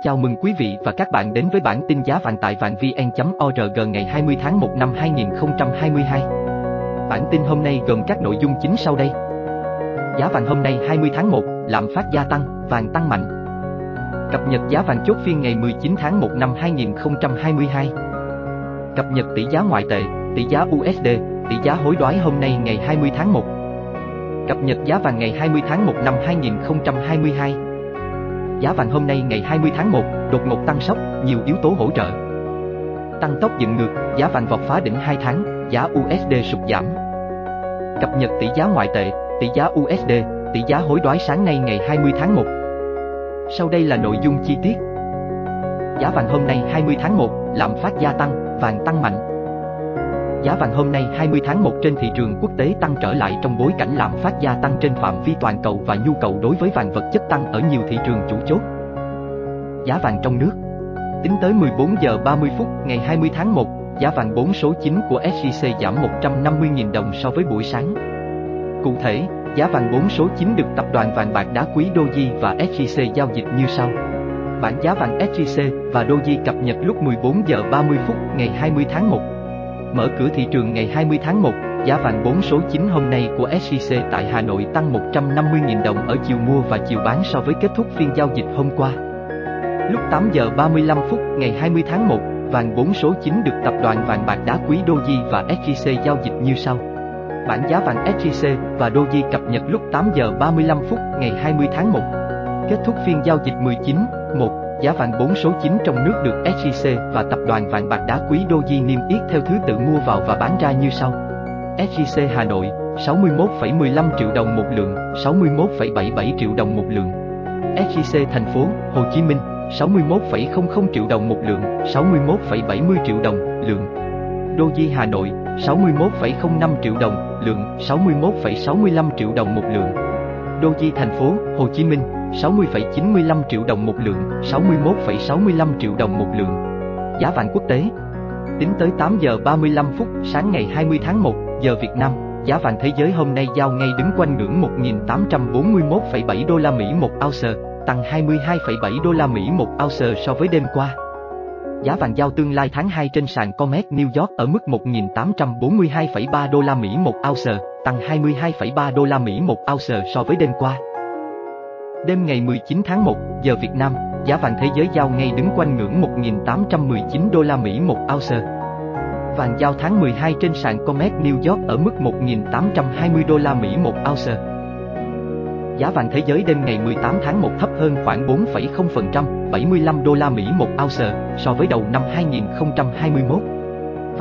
Chào mừng quý vị và các bạn đến với bản tin giá vàng tại vàng vn.org ngày 20 tháng 1 năm 2022. Bản tin hôm nay gồm các nội dung chính sau đây. Giá vàng hôm nay 20 tháng 1, lạm phát gia tăng, vàng tăng mạnh. Cập nhật giá vàng chốt phiên ngày 19 tháng 1 năm 2022. Cập nhật tỷ giá ngoại tệ, tỷ giá USD, tỷ giá hối đoái hôm nay ngày 20 tháng 1. Cập nhật giá vàng ngày 20 tháng 1 năm 2022 giá vàng hôm nay ngày 20 tháng 1 đột ngột tăng sốc, nhiều yếu tố hỗ trợ. Tăng tốc dựng ngược, giá vàng vọt phá đỉnh 2 tháng, giá USD sụt giảm. Cập nhật tỷ giá ngoại tệ, tỷ giá USD, tỷ giá hối đoái sáng nay ngày 20 tháng 1. Sau đây là nội dung chi tiết. Giá vàng hôm nay 20 tháng 1, lạm phát gia tăng, vàng tăng mạnh. Giá vàng hôm nay 20 tháng 1 trên thị trường quốc tế tăng trở lại trong bối cảnh lạm phát gia tăng trên phạm vi toàn cầu và nhu cầu đối với vàng vật chất tăng ở nhiều thị trường chủ chốt. Giá vàng trong nước Tính tới 14 giờ 30 phút ngày 20 tháng 1, giá vàng 4 số 9 của SJC giảm 150.000 đồng so với buổi sáng. Cụ thể, giá vàng 4 số 9 được tập đoàn vàng bạc đá quý Doji và SJC giao dịch như sau. Bản giá vàng SJC và Doji cập nhật lúc 14 giờ 30 phút ngày 20 tháng 1. Mở cửa thị trường ngày 20 tháng 1, giá vàng 4 số 9 hôm nay của SJC tại Hà Nội tăng 150.000 đồng ở chiều mua và chiều bán so với kết thúc phiên giao dịch hôm qua. Lúc 8 giờ 35 phút ngày 20 tháng 1, vàng 4 số 9 được tập đoàn vàng bạc đá quý Doji và SJC giao dịch như sau. Bản giá vàng SJC và Doji cập nhật lúc 8 giờ 35 phút ngày 20 tháng 1. Kết thúc phiên giao dịch 19, 1 giá vàng 4 số 9 trong nước được SJC và tập đoàn vàng bạc đá quý Doji niêm yết theo thứ tự mua vào và bán ra như sau. SJC Hà Nội 61,15 triệu đồng một lượng, 61,77 triệu đồng một lượng. SJC thành phố Hồ Chí Minh 61,00 triệu đồng một lượng, 61,70 triệu đồng lượng. Doji Hà Nội 61,05 triệu đồng lượng, 61,65 triệu đồng một lượng. Doji thành phố Hồ Chí Minh 60,95 triệu đồng một lượng, 61,65 triệu đồng một lượng. Giá vàng quốc tế Tính tới 8 giờ 35 phút sáng ngày 20 tháng 1 giờ Việt Nam, giá vàng thế giới hôm nay giao ngay đứng quanh ngưỡng 1.841,7 đô la Mỹ một ounce, tăng 22,7 đô la Mỹ một ounce so với đêm qua. Giá vàng giao tương lai tháng 2 trên sàn COMEX New York ở mức 1.842,3 đô la Mỹ một ounce, tăng 22,3 đô la Mỹ một ounce so với đêm qua. Đêm ngày 19 tháng 1 giờ Việt Nam, giá vàng thế giới giao ngay đứng quanh ngưỡng 1.819 đô la Mỹ một ounce. Vàng giao tháng 12 trên sàn COMEX New York ở mức 1.820 đô la Mỹ một ounce. Giá vàng thế giới đêm ngày 18 tháng 1 thấp hơn khoảng 4,0%, 75 đô la Mỹ một ounce so với đầu năm 2021.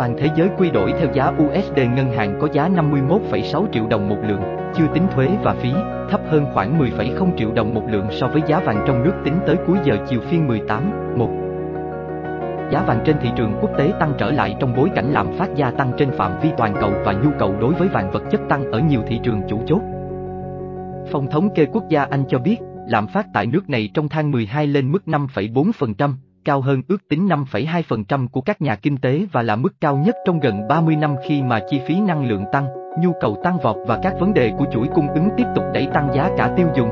Vàng thế giới quy đổi theo giá USD ngân hàng có giá 51,6 triệu đồng một lượng, chưa tính thuế và phí, thấp hơn khoảng 10,0 triệu đồng một lượng so với giá vàng trong nước tính tới cuối giờ chiều phiên 18, 1. Giá vàng trên thị trường quốc tế tăng trở lại trong bối cảnh lạm phát gia tăng trên phạm vi toàn cầu và nhu cầu đối với vàng vật chất tăng ở nhiều thị trường chủ chốt. Phòng thống kê quốc gia Anh cho biết, lạm phát tại nước này trong tháng 12 lên mức 5,4%, cao hơn ước tính 5,2% của các nhà kinh tế và là mức cao nhất trong gần 30 năm khi mà chi phí năng lượng tăng, nhu cầu tăng vọt và các vấn đề của chuỗi cung ứng tiếp tục đẩy tăng giá cả tiêu dùng.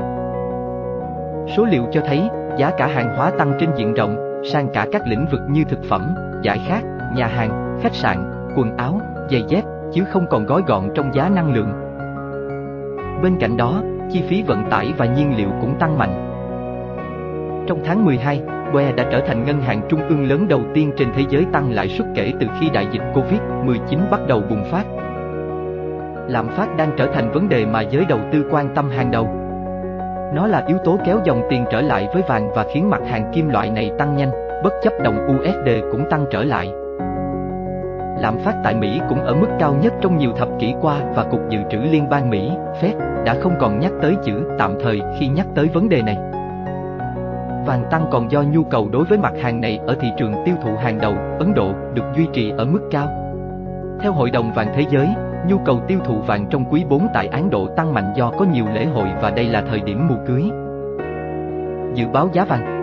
Số liệu cho thấy, giá cả hàng hóa tăng trên diện rộng, sang cả các lĩnh vực như thực phẩm, giải khát, nhà hàng, khách sạn, quần áo, giày dép, chứ không còn gói gọn trong giá năng lượng. Bên cạnh đó, chi phí vận tải và nhiên liệu cũng tăng mạnh. Trong tháng 12, Square đã trở thành ngân hàng trung ương lớn đầu tiên trên thế giới tăng lãi suất kể từ khi đại dịch Covid-19 bắt đầu bùng phát. Lạm phát đang trở thành vấn đề mà giới đầu tư quan tâm hàng đầu. Nó là yếu tố kéo dòng tiền trở lại với vàng và khiến mặt hàng kim loại này tăng nhanh, bất chấp đồng USD cũng tăng trở lại. Lạm phát tại Mỹ cũng ở mức cao nhất trong nhiều thập kỷ qua và Cục Dự trữ Liên bang Mỹ, Fed, đã không còn nhắc tới chữ tạm thời khi nhắc tới vấn đề này. Vàng tăng còn do nhu cầu đối với mặt hàng này ở thị trường tiêu thụ hàng đầu, Ấn Độ, được duy trì ở mức cao. Theo Hội đồng Vàng Thế giới, nhu cầu tiêu thụ vàng trong quý 4 tại Ấn Độ tăng mạnh do có nhiều lễ hội và đây là thời điểm mùa cưới. Dự báo giá vàng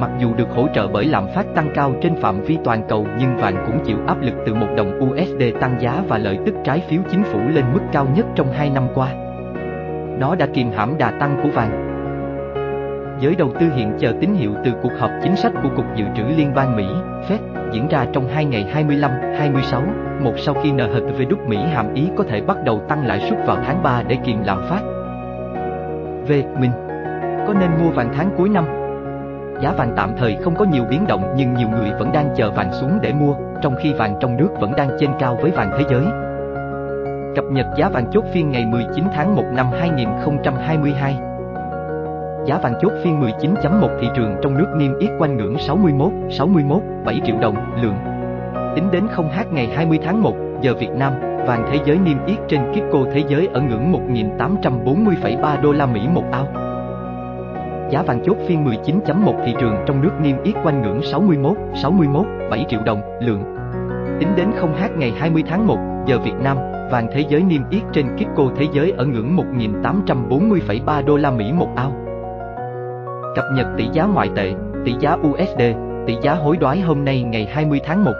Mặc dù được hỗ trợ bởi lạm phát tăng cao trên phạm vi toàn cầu nhưng vàng cũng chịu áp lực từ một đồng USD tăng giá và lợi tức trái phiếu chính phủ lên mức cao nhất trong 2 năm qua. Nó đã kìm hãm đà tăng của vàng. Giới đầu tư hiện chờ tín hiệu từ cuộc họp chính sách của Cục Dự trữ Liên bang Mỹ, Fed, diễn ra trong hai ngày 25, 26, một sau khi NHV Mỹ hàm ý có thể bắt đầu tăng lãi suất vào tháng 3 để kiềm lạm phát. V. Mình Có nên mua vàng tháng cuối năm? Giá vàng tạm thời không có nhiều biến động nhưng nhiều người vẫn đang chờ vàng xuống để mua, trong khi vàng trong nước vẫn đang trên cao với vàng thế giới. Cập nhật giá vàng chốt phiên ngày 19 tháng 1 năm 2022 Giá vàng chốt phiên 19.1 thị trường trong nước niêm yết quanh ngưỡng 61, 61, 7 triệu đồng lượng. Tính đến 0h ngày 20 tháng 1 giờ Việt Nam, vàng thế giới niêm yết trên Kitco thế giới ở ngưỡng 1.840,3 đô la Mỹ một ao. Giá vàng chốt phiên 19.1 thị trường trong nước niêm yết quanh ngưỡng 61, 61, 7 triệu đồng lượng. Tính đến 0h ngày 20 tháng 1 giờ Việt Nam, vàng thế giới niêm yết trên Kitco thế giới ở ngưỡng 1.840,3 đô la Mỹ một ao. Cập nhật tỷ giá ngoại tệ, tỷ giá USD, tỷ giá hối đoái hôm nay ngày 20 tháng 1.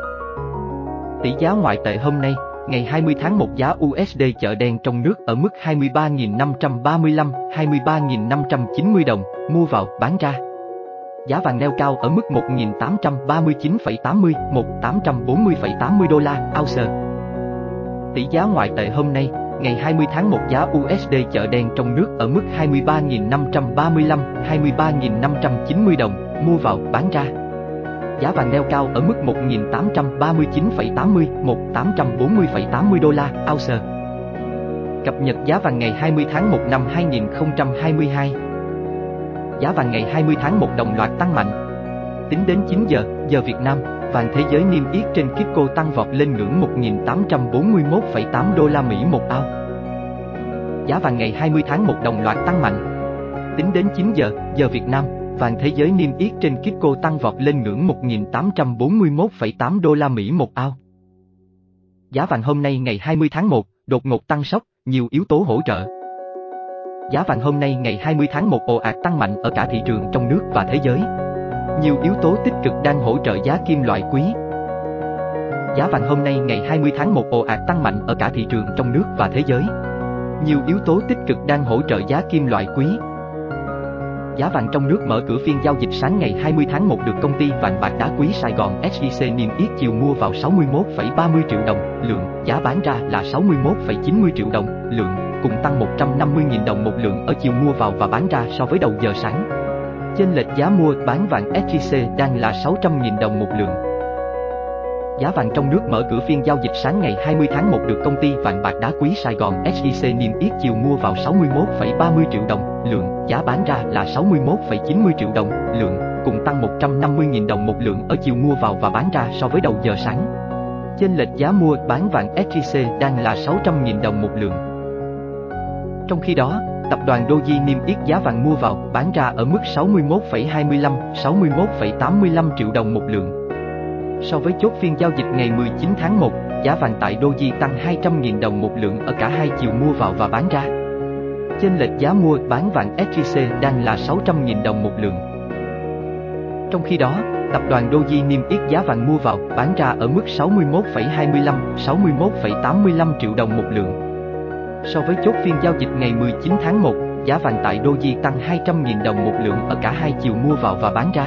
Tỷ giá ngoại tệ hôm nay, ngày 20 tháng 1 giá USD chợ đen trong nước ở mức 23.535, 23.590 đồng, mua vào, bán ra. Giá vàng neo cao ở mức 1.839,80, 1.840,80 đô la, ounce. Tỷ giá ngoại tệ hôm nay, ngày 20 tháng 1 giá USD chợ đen trong nước ở mức 23.535, 23.590 đồng, mua vào, bán ra. Giá vàng neo cao ở mức 1.839,80, 1.840,80 đô la, ounce. Cập nhật giá vàng ngày 20 tháng 1 năm 2022 Giá vàng ngày 20 tháng 1 đồng loạt tăng mạnh. Tính đến 9 giờ, giờ Việt Nam, vàng thế giới niêm yết trên Kitco tăng vọt lên ngưỡng 1.841,8 đô la Mỹ một ao. Giá vàng ngày 20 tháng 1 đồng loạt tăng mạnh. Tính đến 9 giờ, giờ Việt Nam, vàng thế giới niêm yết trên Kitco tăng vọt lên ngưỡng 1.841,8 đô la Mỹ một ao. Giá vàng hôm nay ngày 20 tháng 1, đột ngột tăng sốc, nhiều yếu tố hỗ trợ. Giá vàng hôm nay ngày 20 tháng 1 ồ ạt tăng mạnh ở cả thị trường trong nước và thế giới. Nhiều yếu tố tích cực đang hỗ trợ giá kim loại quý. Giá vàng hôm nay ngày 20 tháng 1 ồ ạt tăng mạnh ở cả thị trường trong nước và thế giới. Nhiều yếu tố tích cực đang hỗ trợ giá kim loại quý. Giá vàng trong nước mở cửa phiên giao dịch sáng ngày 20 tháng 1 được công ty vàng bạc đá quý Sài Gòn SJC niêm yết chiều mua vào 61,30 triệu đồng lượng, giá bán ra là 61,90 triệu đồng lượng, cùng tăng 150.000 đồng một lượng ở chiều mua vào và bán ra so với đầu giờ sáng. Chênh lệch giá mua bán vàng SJC đang là 600.000 đồng một lượng. Giá vàng trong nước mở cửa phiên giao dịch sáng ngày 20 tháng 1 được công ty vàng bạc đá quý Sài Gòn SJC niêm yết chiều mua vào 61,30 triệu đồng lượng, giá bán ra là 61,90 triệu đồng lượng, cùng tăng 150.000 đồng một lượng ở chiều mua vào và bán ra so với đầu giờ sáng. Chênh lệch giá mua bán vàng SJC đang là 600.000 đồng một lượng. Trong khi đó, tập đoàn Doji niêm yết giá vàng mua vào, bán ra ở mức 61,25, 61,85 triệu đồng một lượng. So với chốt phiên giao dịch ngày 19 tháng 1, giá vàng tại Doji tăng 200.000 đồng một lượng ở cả hai chiều mua vào và bán ra. Chênh lệch giá mua bán vàng SJC đang là 600.000 đồng một lượng. Trong khi đó, tập đoàn Doji niêm yết giá vàng mua vào, bán ra ở mức 61,25, 61,85 triệu đồng một lượng. So với chốt phiên giao dịch ngày 19 tháng 1, giá vàng tại Doji tăng 200.000 đồng một lượng ở cả hai chiều mua vào và bán ra.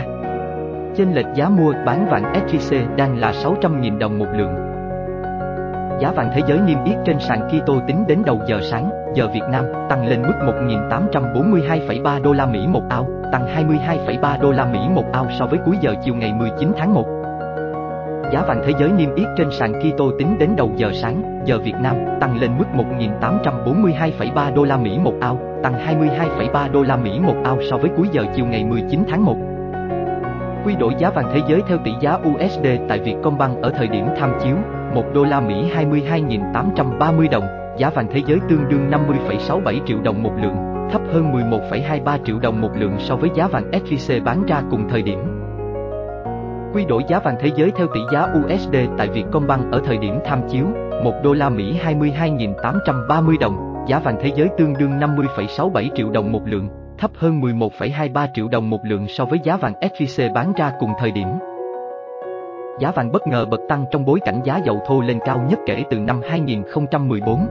Trên lệch giá mua bán vàng SJC đang là 600.000 đồng một lượng. Giá vàng thế giới niêm yết trên sàn Kito tính đến đầu giờ sáng, giờ Việt Nam, tăng lên mức 1.842,3 đô la Mỹ một ao, tăng 22,3 đô la Mỹ một ao so với cuối giờ chiều ngày 19 tháng 1. Giá vàng thế giới niêm yết trên sàn Kito tính đến đầu giờ sáng, giờ Việt Nam, tăng lên mức 1.842,3 đô la Mỹ một ao, tăng 22,3 đô la Mỹ một ao so với cuối giờ chiều ngày 19 tháng 1. Quy đổi giá vàng thế giới theo tỷ giá USD tại Vietcombank ở thời điểm tham chiếu, 1 đô la Mỹ 22.830 đồng, giá vàng thế giới tương đương 50,67 triệu đồng một lượng, thấp hơn 11,23 triệu đồng một lượng so với giá vàng SJC bán ra cùng thời điểm. Quy đổi giá vàng thế giới theo tỷ giá USD tại Vietcombank ở thời điểm tham chiếu, 1 đô la Mỹ 22.830 đồng, giá vàng thế giới tương đương 50,67 triệu đồng một lượng, thấp hơn 11,23 triệu đồng một lượng so với giá vàng SJC bán ra cùng thời điểm. Giá vàng bất ngờ bật tăng trong bối cảnh giá dầu thô lên cao nhất kể từ năm 2014.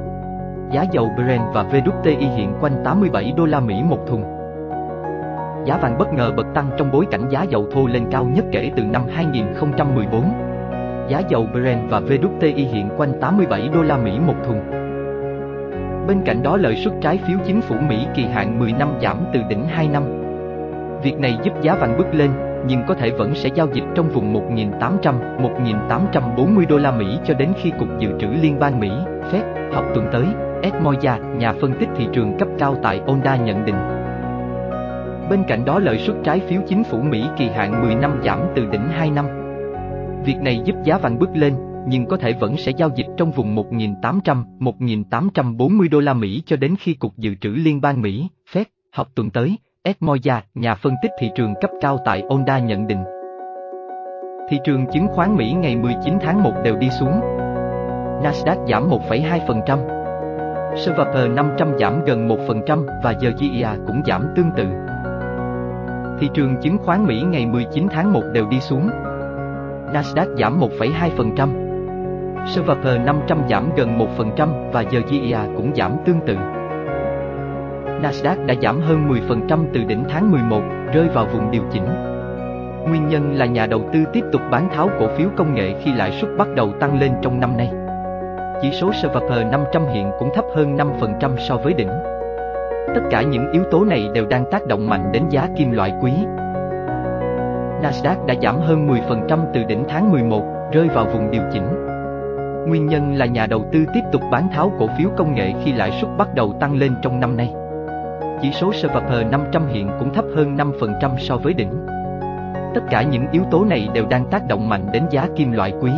Giá dầu Brent và WTI hiện quanh 87 đô la Mỹ một thùng. Giá vàng bất ngờ bật tăng trong bối cảnh giá dầu thô lên cao nhất kể từ năm 2014. Giá dầu Brent và WTI hiện quanh 87 đô la Mỹ một thùng. Bên cạnh đó lợi suất trái phiếu chính phủ Mỹ kỳ hạn 10 năm giảm từ đỉnh 2 năm. Việc này giúp giá vàng bước lên, nhưng có thể vẫn sẽ giao dịch trong vùng 1.800-1.840 đô la Mỹ cho đến khi Cục Dự trữ Liên bang Mỹ, Fed, họp tuần tới. Ed Moya, nhà phân tích thị trường cấp cao tại Onda nhận định. Bên cạnh đó lợi suất trái phiếu chính phủ Mỹ kỳ hạn 10 năm giảm từ đỉnh 2 năm. Việc này giúp giá vàng bước lên, nhưng có thể vẫn sẽ giao dịch trong vùng 1.800-1.840 đô la Mỹ cho đến khi Cục Dự trữ Liên bang Mỹ, Fed, họp tuần tới. Ed Moya, nhà phân tích thị trường cấp cao tại Onda nhận định. Thị trường chứng khoán Mỹ ngày 19 tháng 1 đều đi xuống. Nasdaq giảm 1,2%. S&P 500 giảm gần 1% và GGIA cũng giảm tương tự. Thị trường chứng khoán Mỹ ngày 19 tháng 1 đều đi xuống. Nasdaq giảm 1,2%. S&P 500 giảm gần 1% và GGIA cũng giảm tương tự. Nasdaq đã giảm hơn 10% từ đỉnh tháng 11, rơi vào vùng điều chỉnh. Nguyên nhân là nhà đầu tư tiếp tục bán tháo cổ phiếu công nghệ khi lãi suất bắt đầu tăng lên trong năm nay. Chỉ số S&P 500 hiện cũng thấp hơn 5% so với đỉnh. Tất cả những yếu tố này đều đang tác động mạnh đến giá kim loại quý. Nasdaq đã giảm hơn 10% từ đỉnh tháng 11, rơi vào vùng điều chỉnh. Nguyên nhân là nhà đầu tư tiếp tục bán tháo cổ phiếu công nghệ khi lãi suất bắt đầu tăng lên trong năm nay. Chỉ số S&P 500 hiện cũng thấp hơn 5% so với đỉnh. Tất cả những yếu tố này đều đang tác động mạnh đến giá kim loại quý.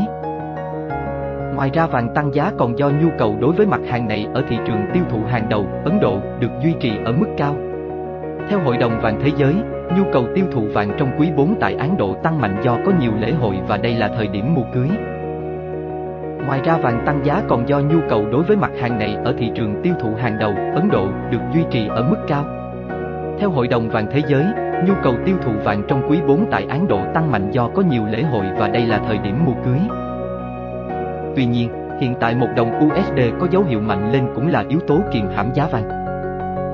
Ngoài ra vàng tăng giá còn do nhu cầu đối với mặt hàng này ở thị trường tiêu thụ hàng đầu, Ấn Độ, được duy trì ở mức cao. Theo Hội đồng Vàng Thế giới, nhu cầu tiêu thụ vàng trong quý 4 tại Ấn Độ tăng mạnh do có nhiều lễ hội và đây là thời điểm mua cưới. Ngoài ra vàng tăng giá còn do nhu cầu đối với mặt hàng này ở thị trường tiêu thụ hàng đầu, Ấn Độ, được duy trì ở mức cao. Theo Hội đồng Vàng Thế giới, nhu cầu tiêu thụ vàng trong quý 4 tại Ấn Độ tăng mạnh do có nhiều lễ hội và đây là thời điểm mua cưới. Tuy nhiên, hiện tại một đồng USD có dấu hiệu mạnh lên cũng là yếu tố kiềm hãm giá vàng.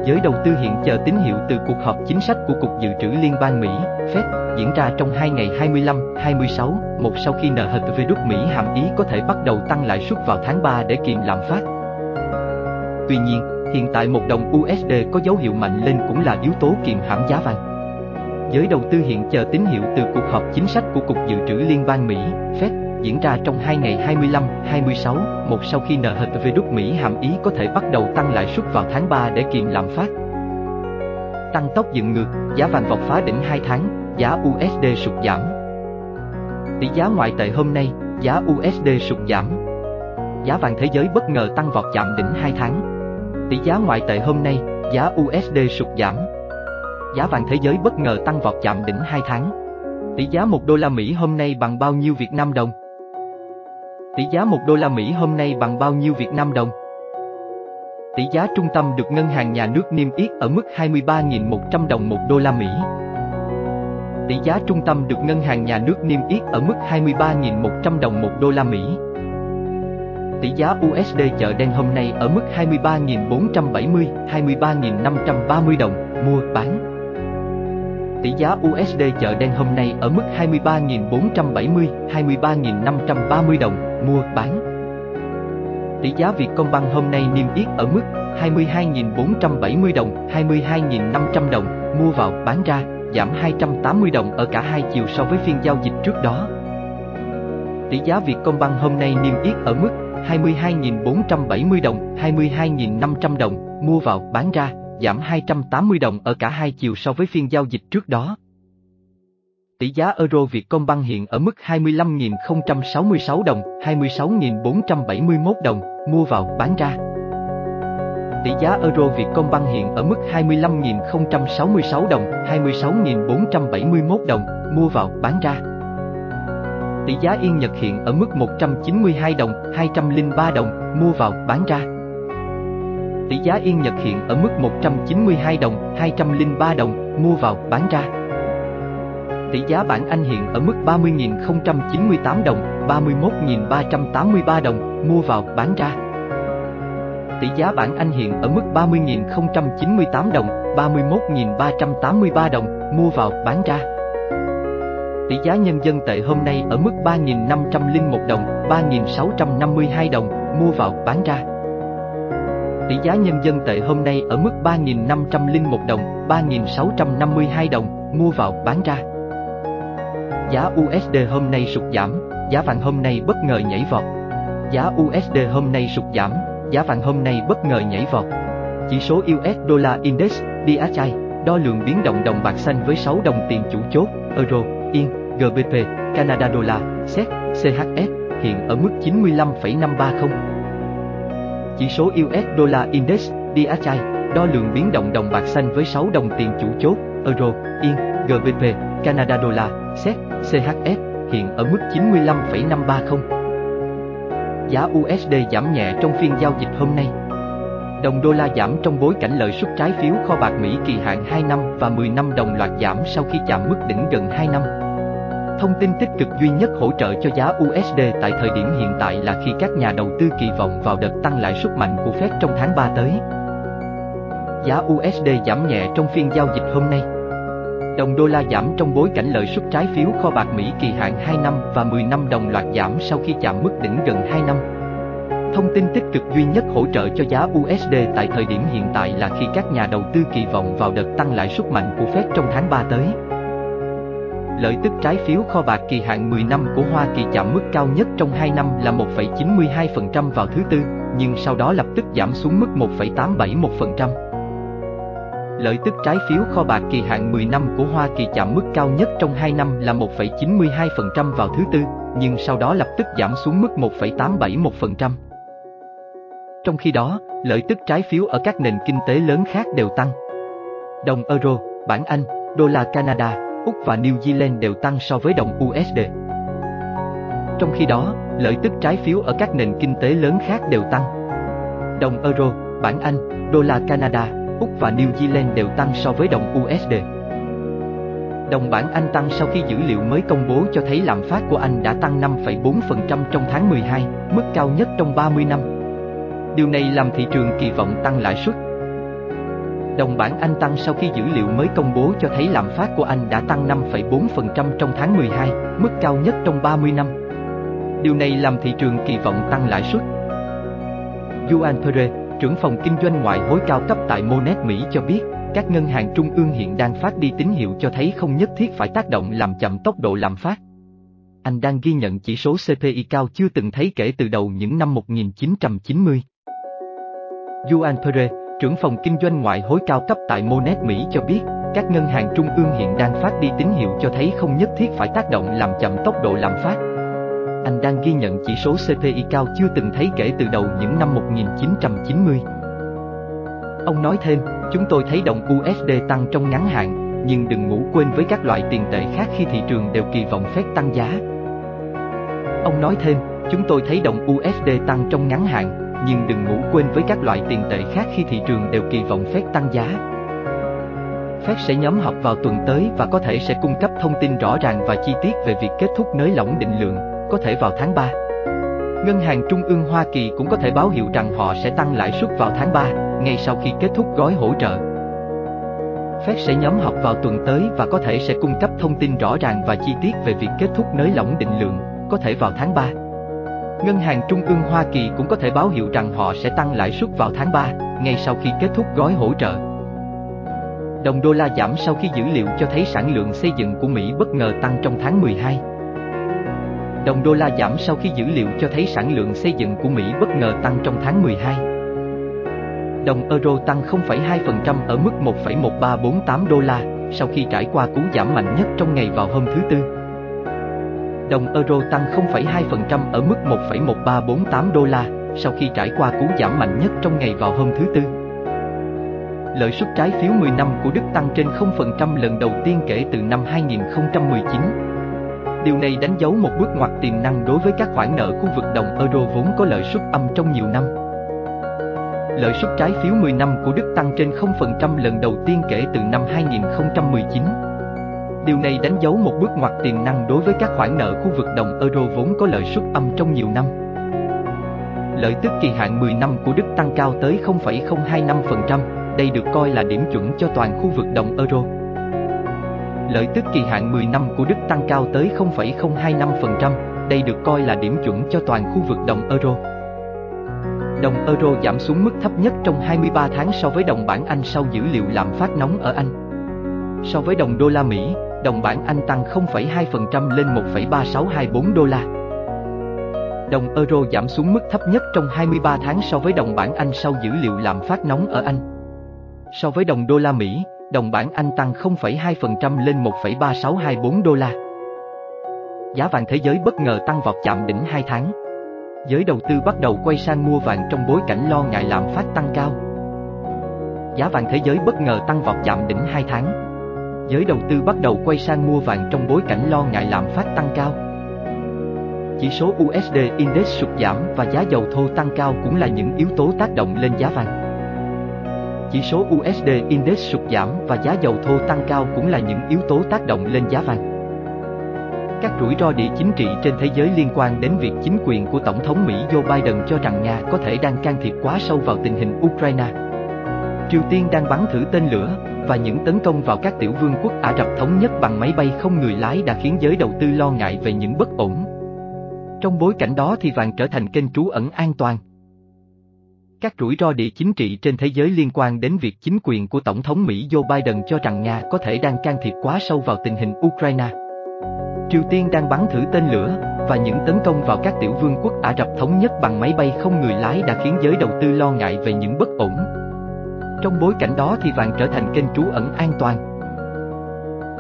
Giới đầu tư hiện chờ tín hiệu từ cuộc họp chính sách của Cục Dự trữ Liên bang Mỹ, Fed, diễn ra trong hai ngày 25, 26, một sau khi NHV Mỹ hàm ý có thể bắt đầu tăng lãi suất vào tháng 3 để kiềm lạm phát. Tuy nhiên, hiện tại một đồng USD có dấu hiệu mạnh lên cũng là yếu tố kiềm hãm giá vàng. Giới đầu tư hiện chờ tín hiệu từ cuộc họp chính sách của Cục Dự trữ Liên bang Mỹ, Fed, diễn ra trong hai ngày 25, 26, một sau khi NHV Mỹ hàm ý có thể bắt đầu tăng lãi suất vào tháng 3 để kiềm lạm phát. Tăng tốc dựng ngược, giá vàng vọt phá đỉnh 2 tháng, giá USD sụt giảm. Tỷ giá ngoại tệ hôm nay, giá USD sụt giảm. Giá vàng thế giới bất ngờ tăng vọt chạm đỉnh 2 tháng. Tỷ giá ngoại tệ hôm nay, giá USD sụt giảm. Giá vàng thế giới bất ngờ tăng vọt chạm đỉnh 2 tháng. Tỷ giá 1 đô la Mỹ hôm nay bằng bao nhiêu Việt Nam đồng? Tỷ giá 1 đô la Mỹ hôm nay bằng bao nhiêu Việt Nam đồng? Tỷ giá trung tâm được ngân hàng nhà nước niêm yết ở mức 23.100 đồng 1 đô la Mỹ. Tỷ giá trung tâm được ngân hàng nhà nước niêm yết ở mức 23.100 đồng 1 đô la Mỹ. Tỷ giá USD chợ đen hôm nay ở mức 23.470, 23.530 đồng, mua, bán. Tỷ giá USD chợ đen hôm nay ở mức 23.470, 23.530 đồng, mua, bán. Tỷ giá Vietcombank hôm nay niêm yết ở mức 22.470 đồng, 22.500 đồng, mua vào, bán ra, giảm 280 đồng ở cả hai chiều so với phiên giao dịch trước đó. Tỷ giá Vietcombank hôm nay niêm yết ở mức 22.470 đồng, 22.500 đồng, mua vào, bán ra, giảm 280 đồng ở cả hai chiều so với phiên giao dịch trước đó. Tỷ giá euro Vietcombank hiện ở mức 25.066 đồng, 26.471 đồng, mua vào, bán ra. Tỷ giá euro Vietcombank hiện ở mức 25.066 đồng, 26.471 đồng, mua vào, bán ra. Tỷ giá yên Nhật hiện ở mức 192 đồng, 203 đồng, mua vào, bán ra. Tỷ giá yên Nhật hiện ở mức 192 đồng, 203 đồng, mua vào, bán ra. Tỷ giá bảng Anh hiện ở mức 30.098 đồng, 31.383 đồng, mua vào, bán ra. Tỷ giá bảng Anh hiện ở mức 30.098 đồng, 31.383 đồng, mua vào, bán ra. Tỷ giá nhân dân tệ hôm nay ở mức 3.501 đồng, 3.652 đồng, mua vào, bán ra. Tỷ giá nhân dân tệ hôm nay ở mức 3.501 đồng, 3.652 đồng, mua vào, bán ra. Giá USD hôm nay sụt giảm, giá vàng hôm nay bất ngờ nhảy vọt. Giá USD hôm nay sụt giảm, giá vàng hôm nay bất ngờ nhảy vọt. Chỉ số US Dollar Index, DXY, đo lường biến động đồng bạc xanh với 6 đồng tiền chủ chốt, Euro, Yên, GBP, Canada Dollar, SEC, CHF, hiện ở mức 95,530. Chỉ số US Dollar Index, DXY, đo lường biến động đồng bạc xanh với 6 đồng tiền chủ chốt, Euro, Yên, GBP, Canada Dollar, SEC, CHF, hiện ở mức 95,530. Giá USD giảm nhẹ trong phiên giao dịch hôm nay. Đồng đô la giảm trong bối cảnh lợi suất trái phiếu kho bạc Mỹ kỳ hạn 2 năm và 10 năm đồng loạt giảm sau khi chạm mức đỉnh gần 2 năm. Thông tin tích cực duy nhất hỗ trợ cho giá USD tại thời điểm hiện tại là khi các nhà đầu tư kỳ vọng vào đợt tăng lãi suất mạnh của Fed trong tháng 3 tới. Giá USD giảm nhẹ trong phiên giao dịch hôm nay. Đồng đô la giảm trong bối cảnh lợi suất trái phiếu kho bạc Mỹ kỳ hạn 2 năm và 10 năm đồng loạt giảm sau khi chạm mức đỉnh gần 2 năm. Thông tin tích cực duy nhất hỗ trợ cho giá USD tại thời điểm hiện tại là khi các nhà đầu tư kỳ vọng vào đợt tăng lãi suất mạnh của Fed trong tháng 3 tới. Lợi tức trái phiếu kho bạc kỳ hạn 10 năm của Hoa Kỳ chạm mức cao nhất trong 2 năm là 1,92% vào thứ tư, nhưng sau đó lập tức giảm xuống mức 1,871%. Lợi tức trái phiếu kho bạc kỳ hạn 10 năm của Hoa Kỳ chạm mức cao nhất trong 2 năm là 1,92% vào thứ tư, nhưng sau đó lập tức giảm xuống mức 1,871%. Trong khi đó, lợi tức trái phiếu ở các nền kinh tế lớn khác đều tăng. Đồng euro, bảng Anh, đô la Canada, Úc và New Zealand đều tăng so với đồng USD. Trong khi đó, lợi tức trái phiếu ở các nền kinh tế lớn khác đều tăng. Đồng euro, bảng Anh, đô la Canada, Úc và New Zealand đều tăng so với đồng USD. Đồng bảng Anh tăng sau khi dữ liệu mới công bố cho thấy lạm phát của Anh đã tăng 5,4% trong tháng 12, mức cao nhất trong 30 năm. Điều này làm thị trường kỳ vọng tăng lãi suất. Đồng bảng Anh tăng sau khi dữ liệu mới công bố cho thấy lạm phát của Anh đã tăng 5,4% trong tháng 12, mức cao nhất trong 30 năm. Điều này làm thị trường kỳ vọng tăng lãi suất. Yuan Perez, trưởng phòng kinh doanh ngoại hối cao cấp tại Monet Mỹ cho biết, các ngân hàng trung ương hiện đang phát đi tín hiệu cho thấy không nhất thiết phải tác động làm chậm tốc độ lạm phát. Anh đang ghi nhận chỉ số CPI cao chưa từng thấy kể từ đầu những năm 1990. Yuan Pere, trưởng phòng kinh doanh ngoại hối cao cấp tại Monet Mỹ cho biết, các ngân hàng trung ương hiện đang phát đi tín hiệu cho thấy không nhất thiết phải tác động làm chậm tốc độ lạm phát. Anh đang ghi nhận chỉ số CPI cao chưa từng thấy kể từ đầu những năm 1990. Ông nói thêm, chúng tôi thấy đồng USD tăng trong ngắn hạn, nhưng đừng ngủ quên với các loại tiền tệ khác khi thị trường đều kỳ vọng phép tăng giá. Ông nói thêm, chúng tôi thấy đồng USD tăng trong ngắn hạn, nhưng đừng ngủ quên với các loại tiền tệ khác khi thị trường đều kỳ vọng phép tăng giá. Fed sẽ nhóm họp vào tuần tới và có thể sẽ cung cấp thông tin rõ ràng và chi tiết về việc kết thúc nới lỏng định lượng, có thể vào tháng 3. Ngân hàng Trung ương Hoa Kỳ cũng có thể báo hiệu rằng họ sẽ tăng lãi suất vào tháng 3, ngay sau khi kết thúc gói hỗ trợ. Fed sẽ nhóm họp vào tuần tới và có thể sẽ cung cấp thông tin rõ ràng và chi tiết về việc kết thúc nới lỏng định lượng, có thể vào tháng 3. Ngân hàng Trung ương Hoa Kỳ cũng có thể báo hiệu rằng họ sẽ tăng lãi suất vào tháng 3, ngay sau khi kết thúc gói hỗ trợ. Đồng đô la giảm sau khi dữ liệu cho thấy sản lượng xây dựng của Mỹ bất ngờ tăng trong tháng 12. Đồng đô la giảm sau khi dữ liệu cho thấy sản lượng xây dựng của Mỹ bất ngờ tăng trong tháng 12. Đồng euro tăng 0,2% ở mức 1,1348 đô la, sau khi trải qua cú giảm mạnh nhất trong ngày vào hôm thứ Tư. Đồng euro tăng 0,2% ở mức 1,1348 đô la, sau khi trải qua cú giảm mạnh nhất trong ngày vào hôm thứ Tư. Lợi suất trái phiếu 10 năm của Đức tăng trên 0% lần đầu tiên kể từ năm 2019. Điều này đánh dấu một bước ngoặt tiềm năng đối với các khoản nợ khu vực đồng euro vốn có lợi suất âm trong nhiều năm. Lợi suất trái phiếu 10 năm của Đức tăng trên 0% lần đầu tiên kể từ năm 2019. Điều này đánh dấu một bước ngoặt tiềm năng đối với các khoản nợ khu vực đồng euro vốn có lợi suất âm trong nhiều năm. Lợi tức kỳ hạn 10 năm của Đức tăng cao tới 0,025%, đây được coi là điểm chuẩn cho toàn khu vực đồng euro. Lợi tức kỳ hạn 10 năm của Đức tăng cao tới 0,025%, đây được coi là điểm chuẩn cho toàn khu vực đồng euro. Đồng euro giảm xuống mức thấp nhất trong 23 tháng so với đồng bảng Anh sau dữ liệu lạm phát nóng ở Anh. So với đồng đô la Mỹ, đồng bảng Anh tăng 0,2% lên 1,3624 đô la. Đồng euro giảm xuống mức thấp nhất trong 23 tháng so với đồng bảng Anh sau dữ liệu lạm phát nóng ở Anh. So với đồng đô la Mỹ, đồng bảng Anh tăng 0,2% lên 1,3624 đô la. Giá vàng thế giới bất ngờ tăng vọt chạm đỉnh 2 tháng. Giới đầu tư bắt đầu quay sang mua vàng trong bối cảnh lo ngại lạm phát tăng cao. Giá vàng thế giới bất ngờ tăng vọt chạm đỉnh 2 tháng. Giới đầu tư bắt đầu quay sang mua vàng trong bối cảnh lo ngại lạm phát tăng cao. Chỉ số USD Index sụt giảm và giá dầu thô tăng cao cũng là những yếu tố tác động lên giá vàng. Chỉ số USD Index sụt giảm và giá dầu thô tăng cao cũng là những yếu tố tác động lên giá vàng. Các rủi ro địa chính trị trên thế giới liên quan đến việc chính quyền của Tổng thống Mỹ Joe Biden cho rằng Nga có thể đang can thiệp quá sâu vào tình hình Ukraine. Triều Tiên đang bắn thử tên lửa, và những tấn công vào các tiểu vương quốc Ả Rập Thống Nhất bằng máy bay không người lái đã khiến giới đầu tư lo ngại về những bất ổn. Trong bối cảnh đó thì vàng trở thành kênh trú ẩn an toàn. Các rủi ro địa chính trị trên thế giới liên quan đến việc chính quyền của Tổng thống Mỹ Joe Biden cho rằng Nga có thể đang can thiệp quá sâu vào tình hình Ukraine. Triều Tiên đang bắn thử tên lửa, và những tấn công vào các tiểu vương quốc Ả Rập Thống Nhất bằng máy bay không người lái đã khiến giới đầu tư lo ngại về những bất ổn. Trong bối cảnh đó thì vàng trở thành kênh trú ẩn an toàn.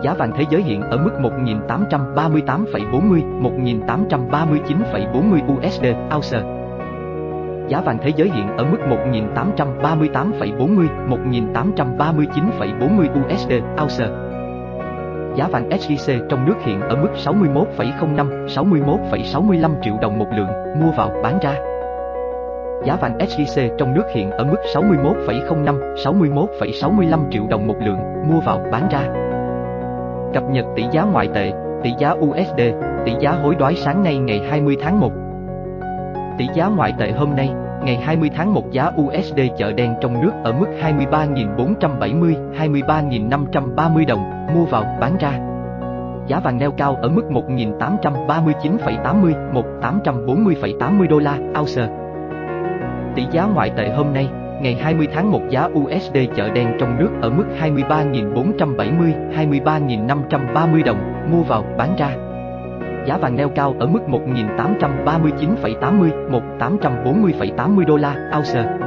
Giá vàng thế giới hiện ở mức 1.838,40, 1.839,40 USD ounce. Giá vàng thế giới hiện ở mức 1.838,40, 1.839,40 USD ounce. Giá vàng SJC trong nước hiện ở mức 61,05, 61,65 triệu đồng một lượng, mua vào, bán ra. Giá vàng SJC trong nước hiện ở mức 61,05, 61,65 triệu đồng một lượng, mua vào, bán ra. Cập nhật tỷ giá ngoại tệ, tỷ giá USD, tỷ giá hối đoái sáng nay ngày 20 tháng 1. Tỷ giá ngoại tệ hôm nay, ngày 20 tháng 1 giá USD chợ đen trong nước ở mức 23.470, 23.530 đồng, mua vào, bán ra. Giá vàng neo cao ở mức 1.839,80, 1.840,80 đô la, ounce. Tỷ giá ngoại tệ hôm nay, ngày 20 tháng 1 giá USD chợ đen trong nước ở mức 23.470, 23.530 đồng, mua vào, bán ra. Giá vàng neo cao ở mức 1.839,80, 1.840,80 đô la, ounce.